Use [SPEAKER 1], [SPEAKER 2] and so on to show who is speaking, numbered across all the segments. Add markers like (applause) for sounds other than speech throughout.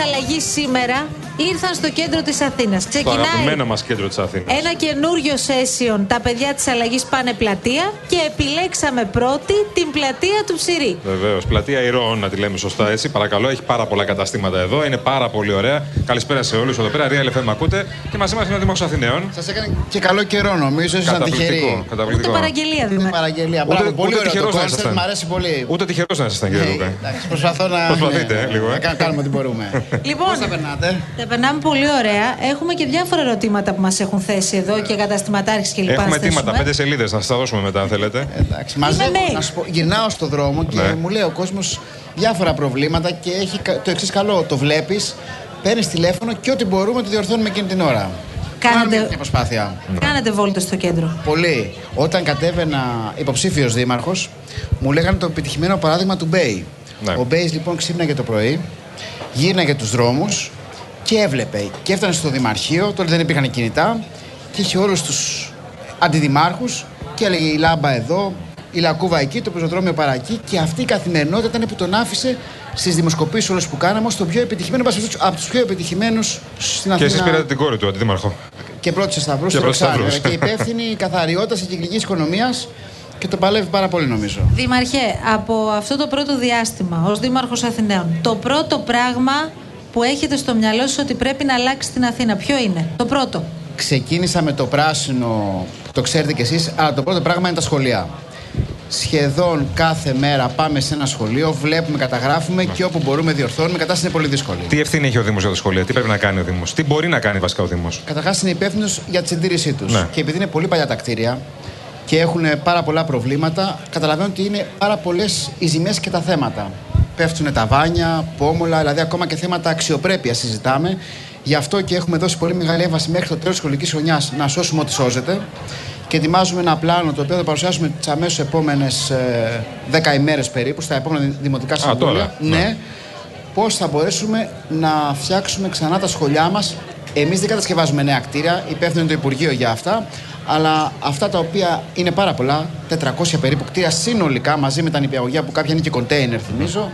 [SPEAKER 1] αλλαγή σήμερα ήρθαν στο κέντρο της Αθήνας.
[SPEAKER 2] Το
[SPEAKER 1] Ξεκινάει
[SPEAKER 2] αγαπημένο μας κέντρο της Αθήνας.
[SPEAKER 1] ένα καινούριο session. Τα παιδιά της αλλαγής πάνε πλατεία και επιλέξαμε πρώτη την πλατεία του Ψηρή.
[SPEAKER 2] Βεβαίως. Πλατεία Ηρώων, να τη λέμε σωστά έτσι. Παρακαλώ, έχει πάρα πολλά καταστήματα εδώ. Είναι πάρα πολύ ωραία. Καλησπέρα σε όλους εδώ πέρα. Real FM ακούτε. Και μαζί μας είναι ο Δήμαρχος Αθηναίων.
[SPEAKER 3] Σας έκανε και καλό καιρό νομίζω, ήσασταν
[SPEAKER 2] Καταπληκτικό.
[SPEAKER 3] τυχεροί.
[SPEAKER 1] Ούτε
[SPEAKER 2] καταπληκτικό.
[SPEAKER 1] παραγγελία
[SPEAKER 3] Την
[SPEAKER 1] δηλαδή.
[SPEAKER 3] παραγγελία.
[SPEAKER 2] Ούτε-
[SPEAKER 3] Μπράβο, πολύ
[SPEAKER 2] ούτε
[SPEAKER 3] ωραίο το
[SPEAKER 2] τυχερός να
[SPEAKER 3] concept,
[SPEAKER 2] ήσασταν.
[SPEAKER 3] μ' αρέσει πολύ.
[SPEAKER 2] Ούτε τυχερός να ήσασταν, κύριε
[SPEAKER 3] Ε,
[SPEAKER 2] Λούκα.
[SPEAKER 3] εντάξει, προσπαθώ να.
[SPEAKER 2] Προσπαθείτε,
[SPEAKER 3] ναι,
[SPEAKER 2] ε, λίγο, ε.
[SPEAKER 3] να κα- κάνουμε ό,τι μπορούμε.
[SPEAKER 1] Λοιπόν,
[SPEAKER 3] Πώς τα περνάτε;
[SPEAKER 1] Τα περνάμε πολύ ωραία. Έχουμε και διάφορα ερωτήματα που μας έχουν θέσει εδώ και καταστηματάρχες και λοιπά.
[SPEAKER 2] Έχουμε
[SPEAKER 1] να
[SPEAKER 2] αιτήματα,
[SPEAKER 1] θέσουμε.
[SPEAKER 2] πέντε σελίδες, να σας τα δώσουμε μετά, αν θέλετε.
[SPEAKER 3] Εντάξει, μαζεύω,
[SPEAKER 1] mail.
[SPEAKER 3] να σου πω, γυρνάω στο δρόμο και
[SPEAKER 2] Ναι.
[SPEAKER 3] μου λέει ο κόσμος διάφορα προβλήματα και έχει κα- το εξής καλό. Το βλέπεις, παίρνεις τηλέφωνο και ό,τι μπορούμε το διορθώνουμε εκείνη την ώρα.
[SPEAKER 1] Κάνετε-
[SPEAKER 3] Κάνουμε μια προσπάθεια.
[SPEAKER 1] Κάνετε βόλτα στο κέντρο.
[SPEAKER 3] Πολύ. Όταν κατέβαινα υποψήφιος δήμαρχος, μου λέγανε το επιτυχημένο παράδειγμα του Μπέι.
[SPEAKER 2] Ναι.
[SPEAKER 3] Ο Μπέις λοιπόν ξύπναγε το πρωί, γύρναγε τους δρόμους και έβλεπε. Και έφτανε στο Δημαρχείο, τότε δεν υπήρχαν κινητά, και είχε όλους τους αντιδημάρχους και έλεγε η λάμπα εδώ, η λακκούβα εκεί, το πεζοδρόμιο παρά εκεί. Και αυτή η καθημερινότητα ήταν που τον άφησε στις δημοσκοπήσεις όλες που κάναμε ως τον πιο επιτυχημένο, από τους πιο επιτυχημένους στην
[SPEAKER 2] Και
[SPEAKER 3] Αθήνα.
[SPEAKER 2] εσεί πήρατε την κόρη του, αντιδήμαρχο.
[SPEAKER 3] Και πρώτη σε σταυρού
[SPEAKER 2] Και
[SPEAKER 3] στο
[SPEAKER 2] πρώτη
[SPEAKER 3] Ρεξάρι.
[SPEAKER 2] σταυρούς.
[SPEAKER 3] βέβαια. Και υπεύθυνη καθαριότητας και κυκλική οικονομίας και το παλεύει πάρα πολύ νομίζω.
[SPEAKER 1] Δήμαρχε, από αυτό το πρώτο διάστημα ως Δήμαρχος Αθηναίων, το πρώτο πράγμα που έχετε στο μυαλό σας ότι πρέπει να αλλάξει στην Αθήνα, ποιο είναι, το πρώτο.
[SPEAKER 3] Ξεκίνησα με το πράσινο, που το ξέρετε κι εσείς, αλλά το πρώτο πράγμα είναι τα σχολεία. Σχεδόν κάθε μέρα πάμε σε ένα σχολείο, βλέπουμε, καταγράφουμε και όπου μπορούμε διορθώνουμε. Η κατάσταση είναι πολύ δύσκολη.
[SPEAKER 2] Τι ευθύνη έχει ο Δήμος για τα σχολεία, τι πρέπει να κάνει ο Δήμος, τι μπορεί να κάνει βασικά ο Δήμος;
[SPEAKER 3] Καταρχάς είναι υπεύθυνος για τη συντήρησή τους.
[SPEAKER 2] Ναι.
[SPEAKER 3] Και επειδή είναι πολύ παλιά τα κτίρια και έχουν πάρα πολλά προβλήματα, καταλαβαίνω ότι είναι πάρα πολλές οι ζημιές και τα θέματα. Πέφτουν τα βάνια, πόμολα, δηλαδή ακόμα και θέματα αξιοπρέπειας συζητάμε. Γι' αυτό και έχουμε δώσει πολύ μεγάλη έμφαση μέχρι το τέλος της σχολικής χρονιάς να σώσουμε ό,τι σώζεται. Και ετοιμάζουμε ένα πλάνο το οποίο θα παρουσιάσουμε τις αμέσως επόμενες 10 ημέρες περίπου, στα επόμενα δημοτικά συμβούλια.
[SPEAKER 2] τώρα, ναι.
[SPEAKER 3] ναι πώς θα μπορέσουμε να φτιάξουμε ξανά τα σχολιά μας. Εμείς δεν κατασκευάζουμε νέα κτίρια, υπεύθυνο είναι το Υπουργείο για αυτά. Αλλά αυτά τα οποία είναι πάρα πολλά, 400 περίπου κτίρια συνολικά μαζί με τα νηπιαγωγεία που κάποια είναι και κοντέινερ, θυμίζω,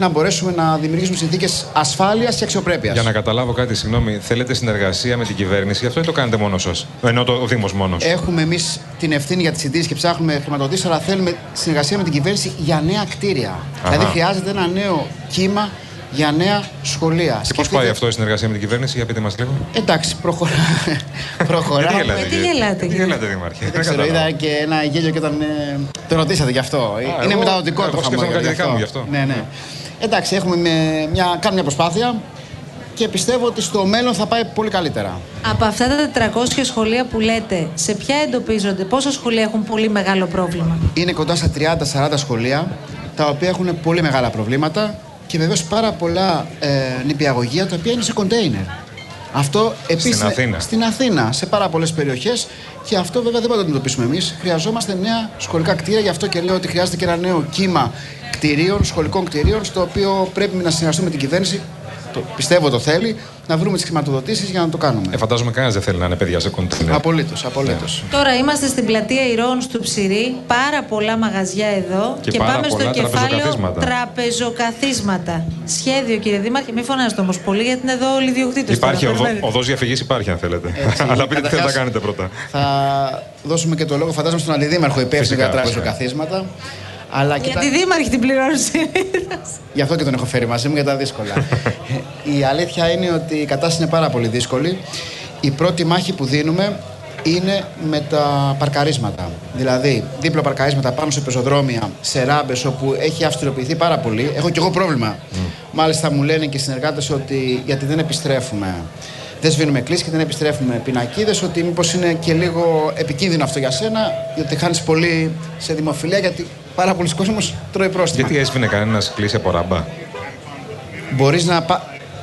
[SPEAKER 3] να μπορέσουμε να δημιουργήσουμε συνθήκες ασφάλειας και αξιοπρέπειας.
[SPEAKER 2] Για να καταλάβω κάτι, συγγνώμη, θέλετε συνεργασία με την κυβέρνηση, γι' αυτό ή το κάνετε μόνος σας. Ενώ το, ο Δήμος μόνος.
[SPEAKER 3] Έχουμε εμείς την ευθύνη για τη συντήρησης και ψάχνουμε χρηματοδότηση, αλλά θέλουμε συνεργασία με την κυβέρνηση για νέα κτίρια. Δηλαδή χρειάζεται ένα νέο κύμα για νέα σχολεία.
[SPEAKER 2] Και πώς
[SPEAKER 3] Σκεφτείτε-
[SPEAKER 2] πάει αυτό η συνεργασία με την κυβέρνηση, για πείτε μας λίγο.
[SPEAKER 3] Εντάξει, (laughs) προχωρά...
[SPEAKER 2] Γιατί
[SPEAKER 3] προχωράμε.
[SPEAKER 2] γελάτε,
[SPEAKER 1] γιατί
[SPEAKER 2] κύριε-
[SPEAKER 1] γελάτε,
[SPEAKER 2] γιατί
[SPEAKER 1] κύριε.
[SPEAKER 2] γελάτε, Δήμαρχε.
[SPEAKER 3] Δεν ξέρω,
[SPEAKER 2] καταλαβαίνω.
[SPEAKER 3] είδα και ένα γέλιο και όταν ε, το ρωτήσατε γι' αυτό. είναι
[SPEAKER 2] εγώ-
[SPEAKER 3] μεταδοτικό
[SPEAKER 2] εγώ
[SPEAKER 3] το
[SPEAKER 2] σκέφτομαι
[SPEAKER 3] χαμόγελο.
[SPEAKER 2] κάτι δικά μου γι' αυτό.
[SPEAKER 3] Ναι, ναι. Εντάξει, έχουμε με- μια, κάνουμε μια προσπάθεια και πιστεύω ότι στο μέλλον θα πάει πολύ καλύτερα.
[SPEAKER 1] Από αυτά τα 400 σχολεία που λέτε, σε ποια εντοπίζονται, πόσα σχολεία έχουν πολύ μεγάλο πρόβλημα;
[SPEAKER 3] Είναι κοντά στα 30-40 σχολεία τα οποία έχουν πολύ μεγάλα προβλήματα και βεβαίως πάρα πολλά ε, νηπιαγωγεία τα οποία είναι σε κοντέινερ. Αυτό επίσης.
[SPEAKER 2] Στην Αθήνα.
[SPEAKER 3] Στην Αθήνα, σε πάρα πολλές περιοχές. Και αυτό βέβαια δεν μπορούμε να το αντιμετωπίσουμε εμείς. Χρειαζόμαστε νέα σχολικά κτίρια. Γι' αυτό και λέω ότι χρειάζεται και ένα νέο κύμα κτηρίων, σχολικών κτηρίων, στο οποίο πρέπει να συνεργαστούμε με την κυβέρνηση. Το, πιστεύω το θέλει, να βρούμε τις χρηματοδοτήσεις για να το κάνουμε.
[SPEAKER 2] Ε, φαντάζομαι κανένας δεν θέλει να είναι παιδιά σε κοντινέρ.
[SPEAKER 3] Απολύτως, απολύτως.
[SPEAKER 1] Τώρα είμαστε στην πλατεία Ηρώων του Ψηρή, πάρα πολλά μαγαζιά εδώ
[SPEAKER 2] Και πάρα
[SPEAKER 1] πάμε στο
[SPEAKER 2] πολλά
[SPEAKER 1] κεφάλαιο
[SPEAKER 2] τραπεζοκαθίσματα.
[SPEAKER 1] τραπεζοκαθίσματα. Σχέδιο κύριε Δήμαρχε, μην φωνάζετε όμως πολύ γιατί είναι εδώ όλοι οι διοκτήτε.
[SPEAKER 2] Υπάρχει οδός διαφυγής, υπάρχει αν θέλετε.
[SPEAKER 3] Έτσι, (laughs)
[SPEAKER 2] Αλλά πείτε τι θέλετε να
[SPEAKER 3] καταρχάς,
[SPEAKER 2] κάνετε πρώτα.
[SPEAKER 3] Θα δώσουμε και το λόγο, φαντάζομαι, στον αντιδήμαρχο υπεύθυνο
[SPEAKER 2] Φυσικά,
[SPEAKER 3] για
[SPEAKER 2] φυσικά.
[SPEAKER 3] τραπεζοκαθίσματα. Αλλά και τα...
[SPEAKER 1] Γιατί δήμαρχοι την πληρώνουν
[SPEAKER 3] Γι' αυτό και τον έχω φέρει μαζί μου για τα δύσκολα. η αλήθεια είναι ότι η κατάσταση είναι πάρα πολύ δύσκολη. Η πρώτη μάχη που δίνουμε είναι με τα παρκαρίσματα. Δηλαδή, δίπλα παρκαρίσματα πάνω σε πεζοδρόμια, σε ράμπες όπου έχει αυστηροποιηθεί πάρα πολύ. Έχω κι εγώ πρόβλημα. Μάλιστα, μου λένε και οι συνεργάτες ότι γιατί δεν επιστρέφουμε. Δεν σβήνουμε κλίση και δεν επιστρέφουμε πινακίδες. Ότι μήπως είναι και λίγο επικίνδυνο αυτό για σένα, γιατί χάνεις πολύ σε δημοφιλία, γιατί πάρα πολλοί κόσμος τρώει πρόστιμα.
[SPEAKER 2] Γιατί έσβηνε κανένας κλείσει από ράμπα;
[SPEAKER 3] Μπορείς να πα.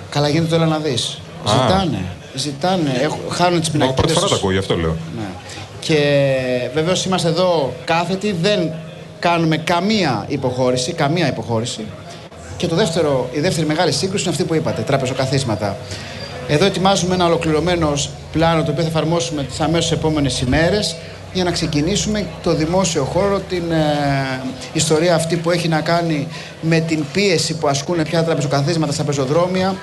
[SPEAKER 3] Καλά, γίνεται τώρα να δεις. Ζητάνε. Ζητάνε. Έχω- Χάνουν τις
[SPEAKER 2] Εγώ πρώτη
[SPEAKER 3] πινακίδε.
[SPEAKER 2] φορά το ακούω, γι' αυτό λέω.
[SPEAKER 3] Ναι. Και βεβαίως είμαστε εδώ κάθετοι, δεν κάνουμε καμία υποχώρηση. Καμία υποχώρηση. Και το δεύτερο, η δεύτερη μεγάλη σύγκρουση είναι αυτή που είπατε, τραπεζοκαθίσματα. Εδώ ετοιμάζουμε ένα ολοκληρωμένο πλάνο το οποίο θα εφαρμόσουμε τις αμέσως επόμενες ημέρες για να ξεκινήσουμε το δημόσιο χώρο, την ε, ιστορία αυτή που έχει να κάνει με την πίεση που ασκούν πια τα τραπεζοκαθίσματα στα πεζοδρόμια,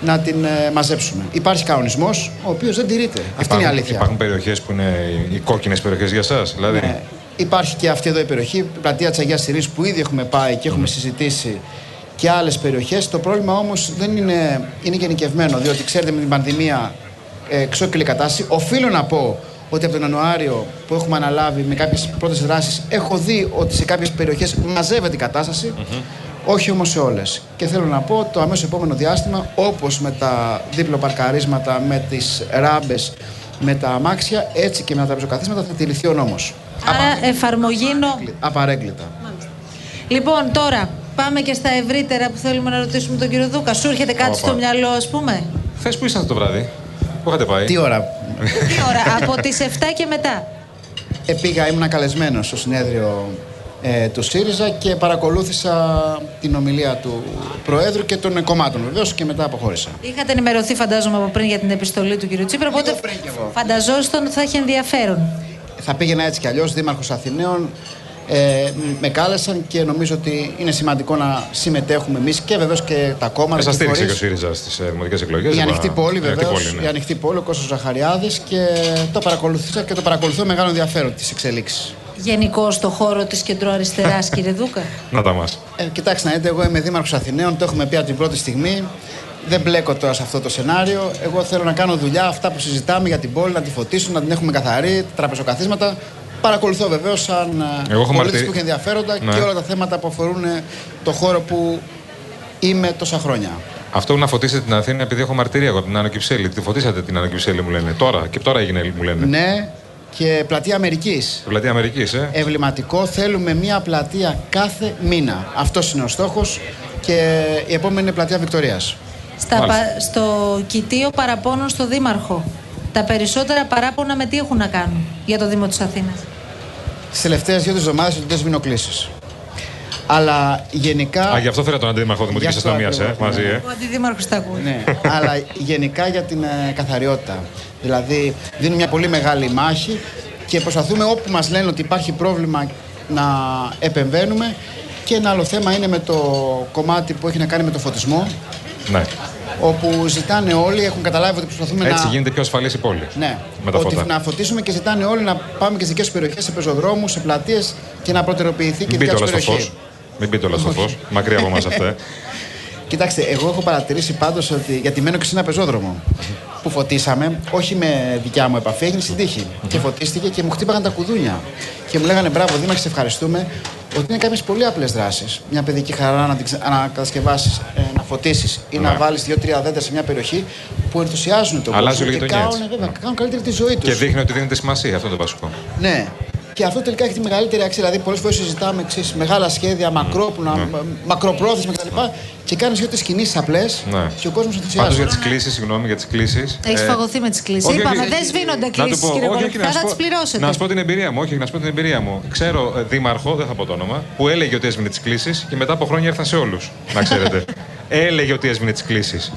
[SPEAKER 3] να την ε, μαζέψουμε. Υπάρχει κανονισμός, ο οποίος δεν τηρείται. Αυτή είναι η αλήθεια.
[SPEAKER 2] Υπάρχουν περιοχές που είναι οι κόκκινες περιοχές για εσά, δηλαδή;
[SPEAKER 3] Ναι. Υπάρχει και αυτή εδώ η περιοχή, η πλατεία της Αγίας Συρή που ήδη έχουμε πάει και έχουμε συζητήσει και άλλες περιοχές. Το πρόβλημα όμως δεν είναι, είναι γενικευμένο, διότι ξέρετε με την πανδημία ε, εξόκυλη κατάσταση. Οφείλω να πω ότι από τον Ιανουάριο που έχουμε αναλάβει με κάποιες πρώτες δράσεις, έχω δει ότι σε κάποιες περιοχές μαζεύεται η κατάσταση. Όχι όμως σε όλες. Και θέλω να πω το αμέσως επόμενο διάστημα, όπως με τα δίπλο παρκαρίσματα, με τις ράμπες, με τα αμάξια, έτσι και με τα τραπεζοκαθίσματα θα τηρηθεί ο νόμος.
[SPEAKER 1] Άρα εφαρμογή νο...
[SPEAKER 3] Απαρέγκλητα.
[SPEAKER 1] Λοιπόν, τώρα πάμε και στα ευρύτερα που θέλουμε να ρωτήσουμε τον κύριο Δούκα. Σου έρχεται κάτι
[SPEAKER 2] Όπα.
[SPEAKER 1] στο μυαλό, ας πούμε;
[SPEAKER 2] Χθε που ήσασταν το βράδυ, πού είχατε πάει;
[SPEAKER 3] Τι ώρα;
[SPEAKER 1] Τι ώρα, από τις 7 και μετά.
[SPEAKER 3] Ε, πήγα, ήμουν καλεσμένος στο συνέδριο ε, του ΣΥΡΙΖΑ και παρακολούθησα την ομιλία του Προέδρου και των κομμάτων βεβαίως και μετά αποχώρησα.
[SPEAKER 1] Είχατε ενημερωθεί, φαντάζομαι, από πριν για την επιστολή του κύριου Τσίπρα. Οπότε
[SPEAKER 3] πριν κι εγώ.
[SPEAKER 1] φανταζόσασταν ότι θα έχει ενδιαφέρον.
[SPEAKER 3] Θα πήγαινα έτσι κι αλλιώς, Δήμαρχος Αθηναίων. Ε, με κάλεσαν και νομίζω ότι είναι σημαντικό να συμμετέχουμε εμείς και βεβαίως και τα κόμματα.
[SPEAKER 2] Ε, σας
[SPEAKER 3] και
[SPEAKER 2] στήριξε και ο
[SPEAKER 3] φορείς.
[SPEAKER 2] ΣΥΡΙΖΑ στις δημοτικές εκλογές.
[SPEAKER 3] Η ανοιχτή πόλη, βεβαίως.
[SPEAKER 2] ναι.
[SPEAKER 3] Η ανοιχτή πόλη, ο Κώστας Ζαχαριάδης και το παρακολουθήσα και το παρακολουθώ με μεγάλο ενδιαφέρον τις εξελίξεις.
[SPEAKER 1] Γενικώ στο χώρο της κεντροαριστεράς, κύριε Δούκα. (laughs)
[SPEAKER 2] Να τα μας.
[SPEAKER 3] Ε, κοιτάξτε να δείτε, εγώ είμαι δήμαρχος Αθηναίων, το έχουμε πει από την πρώτη στιγμή. Δεν μπλέκω τώρα σε αυτό το σενάριο. Εγώ θέλω να κάνω δουλειά, αυτά που συζητάμε για την πόλη, να τη φωτίσουν, να την έχουμε καθαρή, τραπεζοκαθίσματα. Παρακολουθώ βεβαίως σαν
[SPEAKER 2] Εγώ έχω
[SPEAKER 3] πολίτης
[SPEAKER 2] μαρτυρ-
[SPEAKER 3] που έχει ενδιαφέροντα
[SPEAKER 2] Ναι.
[SPEAKER 3] και όλα τα θέματα που αφορούν ε, το χώρο που είμαι τόσα χρόνια.
[SPEAKER 2] Αυτό που να φωτίσετε την Αθήνα, επειδή έχω μαρτυρία εγώ την Άνω Κυψέλη. Τη φωτίσατε την Άνω Κυψέλη, μου λένε. Τώρα και τώρα έγινε, μου λένε.
[SPEAKER 3] Ναι, και πλατεία Αμερικής.
[SPEAKER 2] Πλατεία Αμερικής, ε.
[SPEAKER 3] Εμβληματικό, θέλουμε μία πλατεία κάθε μήνα. Αυτός είναι ο στόχος. Και η επόμενη είναι πλατεία Βικτωρίας.
[SPEAKER 1] Στα,
[SPEAKER 2] Μάλιστα.
[SPEAKER 1] πα- στο κοιτίο παραπώνων στο Δήμαρχο. Τα περισσότερα παράπονα με τι έχουν να κάνουν για το Δήμο της Αθήνας;
[SPEAKER 3] Τι τελευταίες δύο εβδομάδες ότι δεν σβήνω κλήσει. Αλλά γενικά.
[SPEAKER 2] Α, γι' αυτό φέρατε τον αντίδημαρχο Δημοτικής
[SPEAKER 3] Γι' αυτό
[SPEAKER 2] Αστυνομίας, ε,
[SPEAKER 3] ακριβώς,
[SPEAKER 2] μαζί,
[SPEAKER 3] ναι.
[SPEAKER 2] ε.
[SPEAKER 1] Ο αντιδήμαρχος τα ακούει.
[SPEAKER 3] Ναι, αλλά γενικά για την ε, καθαριότητα. Δηλαδή, δίνουμε μια πολύ μεγάλη μάχη και προσπαθούμε όπου μας λένε ότι υπάρχει πρόβλημα να επεμβαίνουμε. Και ένα άλλο θέμα είναι με το κομμάτι που έχει να κάνει με το φωτισμό,
[SPEAKER 2] Ναι.
[SPEAKER 3] Όπου ζητάνε όλοι, έχουν καταλάβει ότι προσπαθούμε
[SPEAKER 2] Έτσι
[SPEAKER 3] να.
[SPEAKER 2] γίνεται πιο ασφαλής η πόλη.
[SPEAKER 3] Ναι,
[SPEAKER 2] Με τα
[SPEAKER 3] ότι
[SPEAKER 2] φώτα.
[SPEAKER 3] να φωτίσουμε και ζητάνε όλοι να πάμε και στις δικές περιοχές, σε πεζοδρόμους, σε πλατείες και να προτεραιοποιηθεί και η
[SPEAKER 2] Μην
[SPEAKER 3] δικιά
[SPEAKER 2] μπείτε
[SPEAKER 3] τους
[SPEAKER 2] όλα στο
[SPEAKER 3] περιοχή.
[SPEAKER 2] φως. Μην μπείτε όλα στο φως. Μακριά από εμάς αυτά. ε. (laughs)
[SPEAKER 3] Κοιτάξτε, εγώ έχω παρατηρήσει πάντως ότι. Γιατί μένω και σε ένα πεζόδρομο που φωτίσαμε, όχι με δικιά μου επαφή, έγινε στην τύχη. Και φωτίστηκε και μου χτύπαγαν τα κουδούνια. Και μου λέγανε μπράβο, Δήμαρχε, σε ευχαριστούμε. Ότι είναι κάποιες πολύ απλές δράσεις. Μια παιδική χαρά να, την ξε- να κατασκευάσεις, να φωτίσει ή να
[SPEAKER 2] Ναι.
[SPEAKER 3] βάλεις δύο-τρία δέντρα σε μια περιοχή που ενθουσιάζουν τον
[SPEAKER 2] Αλλάζει
[SPEAKER 3] κόσμο
[SPEAKER 2] όλη η
[SPEAKER 3] και
[SPEAKER 2] γειτονιά,
[SPEAKER 3] κάνουν,
[SPEAKER 2] έτσι.
[SPEAKER 3] βέβαια, κάνουν καλύτερη τη ζωή τους.
[SPEAKER 2] Και δείχνει ότι δίνετε σημασία. Αυτό είναι το βασικό.
[SPEAKER 3] Ναι. Και αυτό τελικά έχει τη μεγαλύτερη αξία. Δηλαδή, πολλές φορές συζητάμε εξής, μεγάλα σχέδια, μακρόπουνα,
[SPEAKER 2] Ναι.
[SPEAKER 3] μα- μακροπρόθεσμα κτλ. Και κάνεις δύο-τρεις κινήσεις απλές
[SPEAKER 2] Ναι.
[SPEAKER 3] και ο κόσμος
[SPEAKER 2] Πάντως
[SPEAKER 3] ενθουσιάζει.
[SPEAKER 2] για τις κλήσεις, συγγνώμη για τις κλήσεις.
[SPEAKER 1] Έχεις φαγωθεί με τις κλήσεις. Είπαμε, δεν σβήνονται κλήσεις, κύριε Κολοκυθά, θα τις πληρώσετε.
[SPEAKER 2] Να σου πω την εμπειρία μου, όχι, να σου πω την εμπειρία μου. Ξέρω ε, δήμαρχο, δεν θα πω το όνομα, που έλεγε ότι έσβηνε τις κλήσεις και μετά από χρόνια ήρθαν σε όλους. Να ξέρετε. (laughs) έλεγε ότι έσβηνε τις κλήσεις.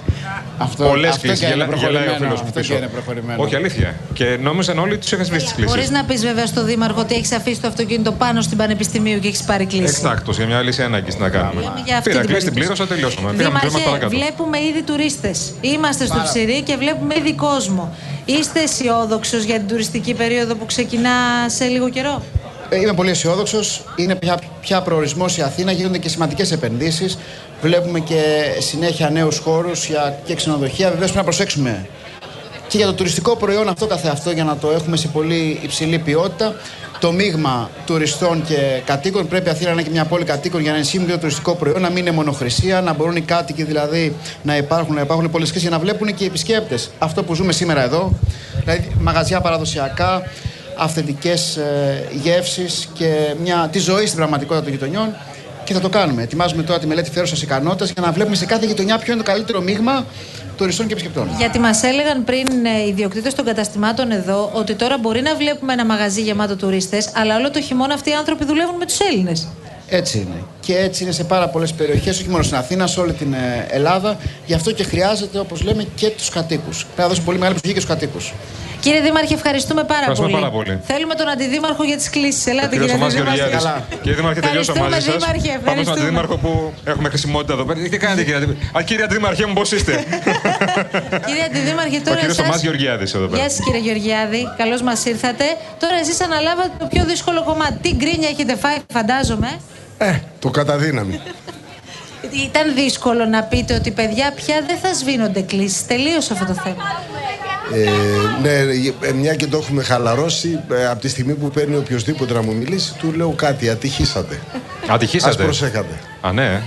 [SPEAKER 3] Αυτό,
[SPEAKER 2] Πολλές
[SPEAKER 3] αυτό
[SPEAKER 2] κλήσεις.
[SPEAKER 3] και είναι
[SPEAKER 2] Γελάει ο
[SPEAKER 3] προχωρημένο.
[SPEAKER 2] φίλος μου
[SPEAKER 3] Αυτό
[SPEAKER 2] πίσω.
[SPEAKER 3] και είναι προχωρημένο.
[SPEAKER 2] Όχι, αλήθεια. Και νόμιζαν όλοι του είχαν σβήσει τι
[SPEAKER 1] Μπορείς
[SPEAKER 2] κλήσει.
[SPEAKER 1] να πεις βέβαια στο Δήμαρχο ότι έχεις αφήσει το αυτοκίνητο πάνω στην Πανεπιστημίου και έχεις πάρει κλίση.
[SPEAKER 2] Εκτάκτο για μια λύση ανάγκης να κάνουμε.
[SPEAKER 1] Λέμε για αυτή
[SPEAKER 2] Πήρα
[SPEAKER 1] την
[SPEAKER 2] κλίση, την
[SPEAKER 1] περίπτωση.
[SPEAKER 2] πλήρωσα, τελειώσαμε. Πήγαμε κλίμα
[SPEAKER 1] Δήμαρχε,
[SPEAKER 2] παρακάτω.
[SPEAKER 1] βλέπουμε ήδη τουρίστες. Είμαστε στο ψυρί και βλέπουμε ήδη κόσμο. Είστε αισιόδοξος για την τουριστική περίοδο που ξεκινά σε λίγο καιρό;
[SPEAKER 3] Ε, Είμαι πολύ αισιόδοξος. Είναι πια, πια προορισμός η Αθήνα. Γίνονται και σημαντικές επενδύσεις. Βλέπουμε και συνέχεια νέους χώρους και ξενοδοχεία. Βεβαίως πρέπει να προσέξουμε και για το τουριστικό προϊόν αυτό καθεαυτό για να το έχουμε σε πολύ υψηλή ποιότητα. Το μείγμα τουριστών και κατοίκων πρέπει η Αθήνα να είναι και μια πόλη κατοίκων για να ενισχύουμε και το τουριστικό προϊόν, να μην είναι μονοχρησία, να μπορούν οι κάτοικοι δηλαδή να υπάρχουν, να υπάρχουν πολλές για να βλέπουν και οι επισκέπτες αυτό που ζούμε σήμερα εδώ. Δηλαδή μαγαζιά παραδοσιακά, αυθεντικές ε, γεύσεις και μια, τη ζωή στην πραγματικότητα των γειτονιών. Και θα το κάνουμε. Ετοιμάζουμε τώρα τη μελέτη φέρουσα ικανότητας για να βλέπουμε σε κάθε γειτονιά ποιο είναι το καλύτερο μείγμα τουριστών και επισκεπτών.
[SPEAKER 1] Γιατί μας έλεγαν πριν ε, οι ιδιοκτήτες των καταστημάτων εδώ ότι τώρα μπορεί να βλέπουμε ένα μαγαζί γεμάτο τουρίστες, αλλά όλο το χειμώνα αυτοί οι άνθρωποι δουλεύουν με τους Έλληνες.
[SPEAKER 3] Έτσι είναι. Και έτσι είναι σε πάρα πολλές περιοχές, όχι μόνο στην Αθήνα, σε όλη την ε, Ελλάδα. Γι' αυτό και χρειάζεται, όπως λέμε, και τους κατοίκους. Πρέπει να δώσουμε πολύ μεγάλη προσοχή και στους κατοίκους.
[SPEAKER 1] Κύριε Δήμαρχε, ευχαριστούμε πάρα
[SPEAKER 2] Ευχαριστούμε
[SPEAKER 1] πολύ.
[SPEAKER 2] πάρα πολύ.
[SPEAKER 1] Θέλουμε τον Αντιδήμαρχο για τις κλήσεις. Ελάτε,
[SPEAKER 2] Κύριε
[SPEAKER 1] κύριε
[SPEAKER 2] Θωμάς
[SPEAKER 1] Αντιδήμαρχε.
[SPEAKER 2] Γεωργιάδης.
[SPEAKER 3] Καλά.
[SPEAKER 2] Κύριε Δήμαρχε, τελειώσαμε μαζί
[SPEAKER 1] Ευχαριστούμε,
[SPEAKER 2] σας.
[SPEAKER 1] Δήμαρχε,
[SPEAKER 2] Πάμε στον
[SPEAKER 1] ευχαριστούμε.
[SPEAKER 2] Αντιδήμαρχο που έχουμε χρησιμότητα εδώ πέρα. Τι κάνετε, κύριε Αντιδήμαρχε; Α, κύριε Αντιδήμαρχε μου, πώς είστε; (laughs)
[SPEAKER 1] Κύριε Αντιδήμαρχε,
[SPEAKER 2] Ο
[SPEAKER 1] τώρα.
[SPEAKER 2] κύριος
[SPEAKER 1] εσάς-
[SPEAKER 2] Θωμάς Γεωργιάδης εδώ πέρα.
[SPEAKER 1] Γεια σας, κύριε Γεωργιάδη. Καλώς μας ήρθατε. Τώρα εσείς αναλάβατε το πιο δύσκολο κομμάτι. Τι γκρίνια έχετε φάει, φαντάζομαι;
[SPEAKER 4] Ε, το καταδύναμη.
[SPEAKER 1] Ήταν δύσκολο να πείτε ότι παιδιά πια δεν θα σβήνονται κλήσεις. Τελείωσε αυτό το θέμα.
[SPEAKER 4] Ε, ναι, ε, μια και το έχουμε χαλαρώσει, ε, από τη στιγμή που παίρνει οποιοδήποτε να μου μιλήσει, του λέω κάτι. Ατυχήσατε. Ας
[SPEAKER 2] Ατυχήσατε.
[SPEAKER 4] προσέχατε.
[SPEAKER 2] Α, ναι.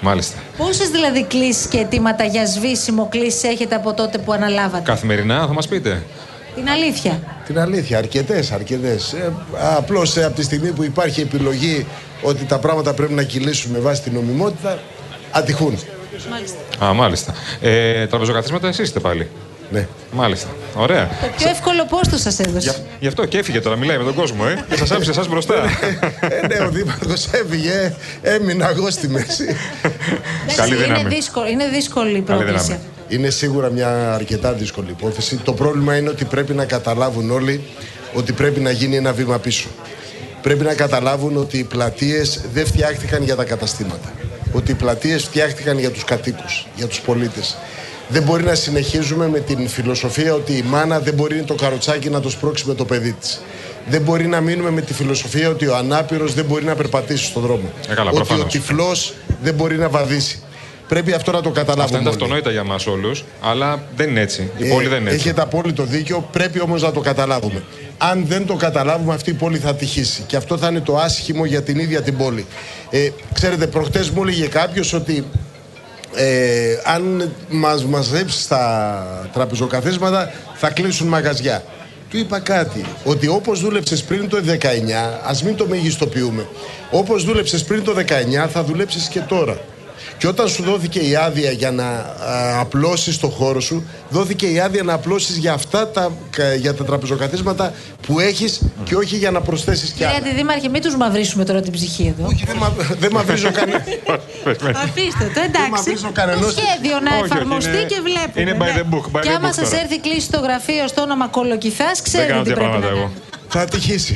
[SPEAKER 2] Μάλιστα.
[SPEAKER 1] Πόσες δηλαδή κλήσει και αιτήματα για σβήσιμο κλήσει έχετε από τότε που αναλάβατε;
[SPEAKER 2] Καθημερινά θα μας πείτε.
[SPEAKER 1] Την αλήθεια.
[SPEAKER 4] Την αλήθεια, αρκετές, αρκετές. Ε, Απλώς από τη στιγμή που υπάρχει επιλογή ότι τα πράγματα πρέπει να κυλήσουν με βάση την νομιμότητα, ατυχούν.
[SPEAKER 1] Μάλιστα.
[SPEAKER 2] Α, μάλιστα. Ε, τραπεζοκαθίσματα εσείς είστε πάλι.
[SPEAKER 4] Ναι.
[SPEAKER 2] Μάλιστα. Ωραία.
[SPEAKER 1] Το πιο εύκολο πόστο σας
[SPEAKER 2] Γι'
[SPEAKER 1] έδωσε;
[SPEAKER 2] αυ- Γι' αυτό και έφυγε τώρα, μιλάει με τον κόσμο, ε. Και σας άφησε εσάς μπροστά.
[SPEAKER 4] ε, ναι, ο Δήμαρχος έφυγε, έμεινα εγώ στη μέση.
[SPEAKER 2] Καλή
[SPEAKER 1] είναι,
[SPEAKER 2] δύναμη.
[SPEAKER 1] δύσκολο, είναι δύσκολη η
[SPEAKER 2] Καλή
[SPEAKER 1] πρόκληση.
[SPEAKER 2] δύναμη.
[SPEAKER 4] Είναι σίγουρα μια αρκετά δύσκολη υπόθεση. Το πρόβλημα είναι ότι πρέπει να καταλάβουν όλοι ότι πρέπει να γίνει ένα βήμα πίσω. Πρέπει να καταλάβουν ότι οι πλατείες δεν φτιάχτηκαν για τα καταστήματα. Ότι οι πλατείες φτιάχτηκαν για τους κατοίκους, για τους πολίτες. Δεν μπορεί να συνεχίζουμε με την φιλοσοφία ότι η μάνα δεν μπορεί το καροτσάκι να το σπρώξει με το παιδί της. Δεν μπορεί να μείνουμε με τη φιλοσοφία ότι ο ανάπηρος δεν μπορεί να περπατήσει στον δρόμο.
[SPEAKER 2] Ε, καλά,
[SPEAKER 4] ότι ο
[SPEAKER 2] προφανώς.
[SPEAKER 4] τυφλός δεν μπορεί να βαδίσει. Πρέπει αυτό να το καταλάβουμε.
[SPEAKER 2] Αυτά είναι
[SPEAKER 4] όλοι.
[SPEAKER 2] αυτονόητα για μας όλους, αλλά δεν είναι έτσι. Η πόλη δεν είναι
[SPEAKER 4] Ε,
[SPEAKER 2] έτσι.
[SPEAKER 4] Έχετε απόλυτο δίκιο, πρέπει όμως να το καταλάβουμε. Αν δεν το καταλάβουμε, αυτή η πόλη θα τυχήσει. Και αυτό θα είναι το άσχημο για την ίδια την πόλη. Ε, ξέρετε, προχτές μου έλεγε κάποιος ότι ε, αν μας μαζέψεις τα τραπεζοκαθίσματα θα κλείσουν μαγαζιά. Του είπα κάτι, ότι όπως δούλεψες πριν το 19, ας μην το μεγιστοποιούμε, όπως δούλεψες πριν το 19 θα δουλέψεις και τώρα. Και όταν σου δόθηκε η άδεια για να α, απλώσεις το χώρο σου, δόθηκε η άδεια να απλώσεις για αυτά τα, κα- για τα τραπεζοκαθίσματα που έχεις και όχι για να προσθέσεις κι
[SPEAKER 1] Κύριε
[SPEAKER 4] άλλα.
[SPEAKER 1] Αντιδήμαρχε, μην τους μαυρίσουμε τώρα την ψυχή εδώ.
[SPEAKER 4] Όχι, δεν, μα, δεν μαυρίζω (laughs) κανένα.
[SPEAKER 1] Αφήστε το, εντάξει.
[SPEAKER 4] μαυρίζω κανενός.
[SPEAKER 1] Το σχέδιο να
[SPEAKER 2] Όχι, όχι,
[SPEAKER 1] εφαρμοστεί
[SPEAKER 2] είναι-
[SPEAKER 1] και βλέπουμε.
[SPEAKER 2] είναι by the book, by
[SPEAKER 1] και
[SPEAKER 2] the
[SPEAKER 1] άμα
[SPEAKER 2] book
[SPEAKER 1] σας
[SPEAKER 2] τώρα.
[SPEAKER 1] έρθει κλίση στο γραφείο στο όνομα Κολοκυθάς,
[SPEAKER 2] Δεν
[SPEAKER 1] ξέρετε
[SPEAKER 2] κάνω
[SPEAKER 1] τι
[SPEAKER 2] τέτοια
[SPEAKER 1] πρέπει να
[SPEAKER 2] πράγματα εγώ.
[SPEAKER 1] κάνετε.
[SPEAKER 4] θα ατυχήσει.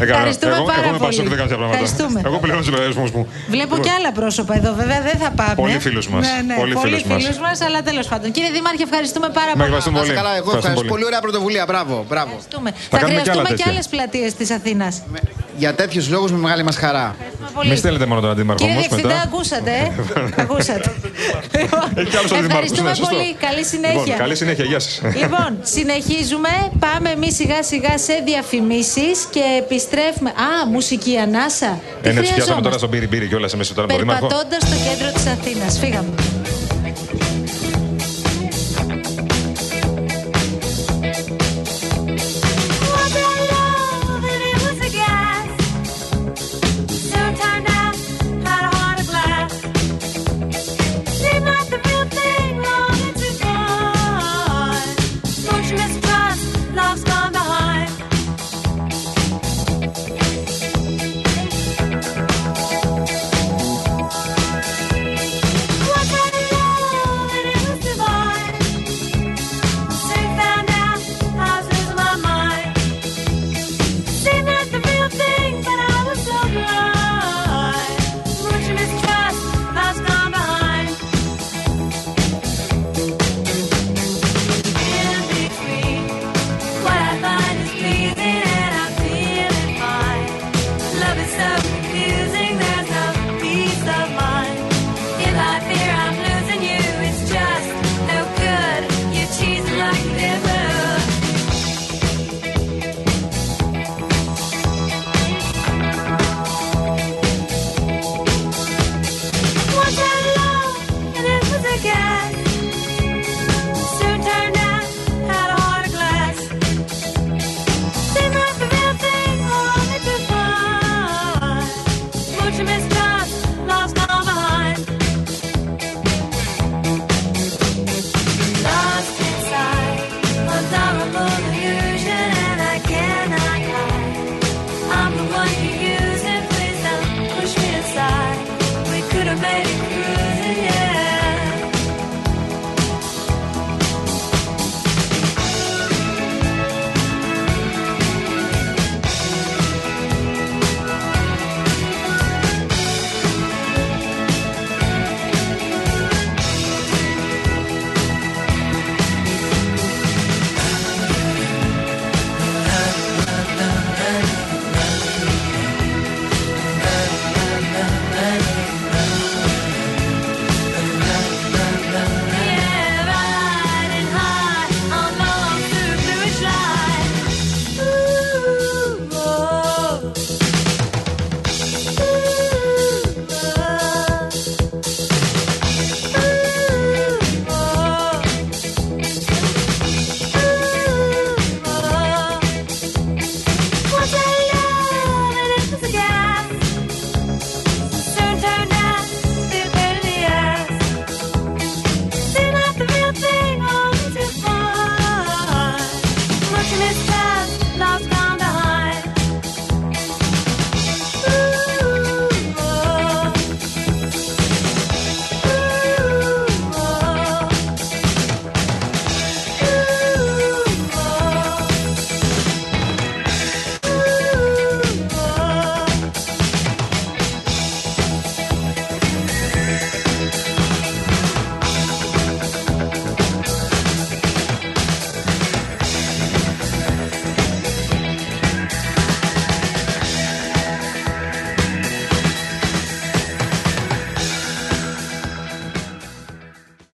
[SPEAKER 2] Δεν κάνω.
[SPEAKER 1] Ευχαριστούμε
[SPEAKER 2] εγώ,
[SPEAKER 1] πάρα
[SPEAKER 2] εγώ είμαι
[SPEAKER 1] πολύ.
[SPEAKER 2] Πασόκ, δεν κάνω τέτοια πράγματα.
[SPEAKER 1] Ευχαριστούμε.
[SPEAKER 2] Εγώ πληρώνω του λογαριασμού μου.
[SPEAKER 1] Βλέπω και άλλα πρόσωπα εδώ, βέβαια δεν θα πάμε.
[SPEAKER 2] Πολλοί φίλους μας.
[SPEAKER 1] Ναι, ναι,
[SPEAKER 2] Πολλοί
[SPEAKER 1] πολλοί
[SPEAKER 2] φίλους μας.
[SPEAKER 1] φίλους μας, αλλά τέλος πάντων. Κύριε Δήμαρχε, ευχαριστούμε πάρα
[SPEAKER 2] Με
[SPEAKER 1] πολύ.
[SPEAKER 2] ευχαριστούμε
[SPEAKER 3] Να
[SPEAKER 2] πολύ.
[SPEAKER 3] είστε καλά, εγώ
[SPEAKER 2] Ευχαριστούμε
[SPEAKER 3] ευχαριστώ.
[SPEAKER 2] πολύ.
[SPEAKER 3] Πολύ ωραία πρωτοβουλία. Μπράβο, μπράβο.
[SPEAKER 1] Ευχαριστούμε.
[SPEAKER 2] Θα
[SPEAKER 1] Θα,
[SPEAKER 2] κάνουμε κι άλλα
[SPEAKER 1] χρειαστούμε και
[SPEAKER 2] τέτοια.
[SPEAKER 1] άλλες πλατείες της Αθήνας.
[SPEAKER 3] Για τέτοιους λόγους με μεγάλη μας χαρά.
[SPEAKER 2] Μην στέλνετε μόνο τον αντίμαρχο
[SPEAKER 1] Κύριε
[SPEAKER 2] όμως
[SPEAKER 1] Διευθυντά,
[SPEAKER 2] μετά.
[SPEAKER 1] ακούσατε. ε; (laughs) ακούσατε. Λοιπόν,
[SPEAKER 2] Έχει κι άλλους αντιμάρχους,
[SPEAKER 1] Ευχαριστούμε
[SPEAKER 2] ναι, σωστό.
[SPEAKER 1] πολύ. Καλή
[SPEAKER 2] Λοιπόν,
[SPEAKER 1] συνέχεια.
[SPEAKER 2] καλή συνέχεια, γεια σας.
[SPEAKER 1] Λοιπόν, συνεχίζουμε. Πάμε εμείς σιγά σιγά σε διαφημίσεις και επιστρέφουμε. Α, μουσική ανάσα. Τι
[SPEAKER 2] Ε, ναι, του πιάσαμε
[SPEAKER 1] χρειαζόμαστε;
[SPEAKER 2] τώρα στον πύρι πύρι κιόλας μέσα στο τώρα από το δήμαρχο.
[SPEAKER 1] Περπατώντας στο κέντρο της Αθήνας. Φύγαμε.